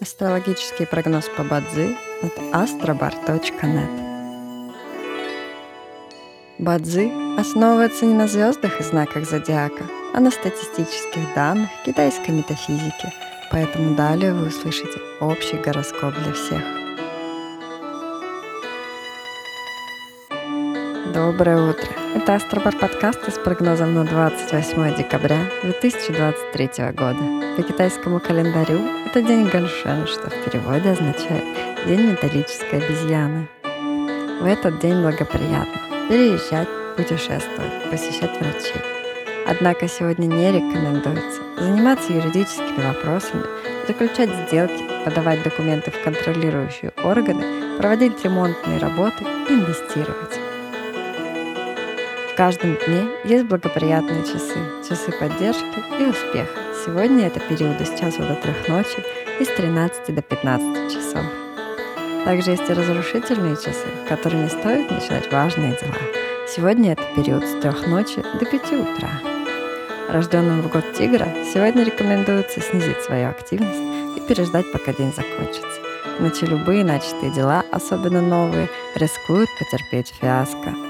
Астрологический прогноз по Бадзи от astrobar.net Бадзи основывается не на звездах и знаках зодиака, а на статистических данных китайской метафизики, поэтому далее вы услышите общий гороскоп для всех. Доброе утро! Это Астробар подкасты с прогнозом на 28 декабря 2023 года. По китайскому календарю это день Ганшен, что в переводе означает «день металлической обезьяны». В этот день благоприятно переезжать, путешествовать, посещать врачей. Однако сегодня не рекомендуется заниматься юридическими вопросами, заключать сделки, подавать документы в контролирующие органы, проводить ремонтные работы инвестировать. Каждом дне есть благоприятные часы, часы поддержки и успеха. Сегодня это периоды с часу до трех ночи и с 13 до 15 часов. Также есть и разрушительные часы, в которые не стоит начинать важные дела. Сегодня это период с трех ночи до 5 утра. Рожденным в год тигра сегодня рекомендуется снизить свою активность и переждать, пока день закончится. Иначе любые начатые дела, особенно новые, рискуют потерпеть фиаско.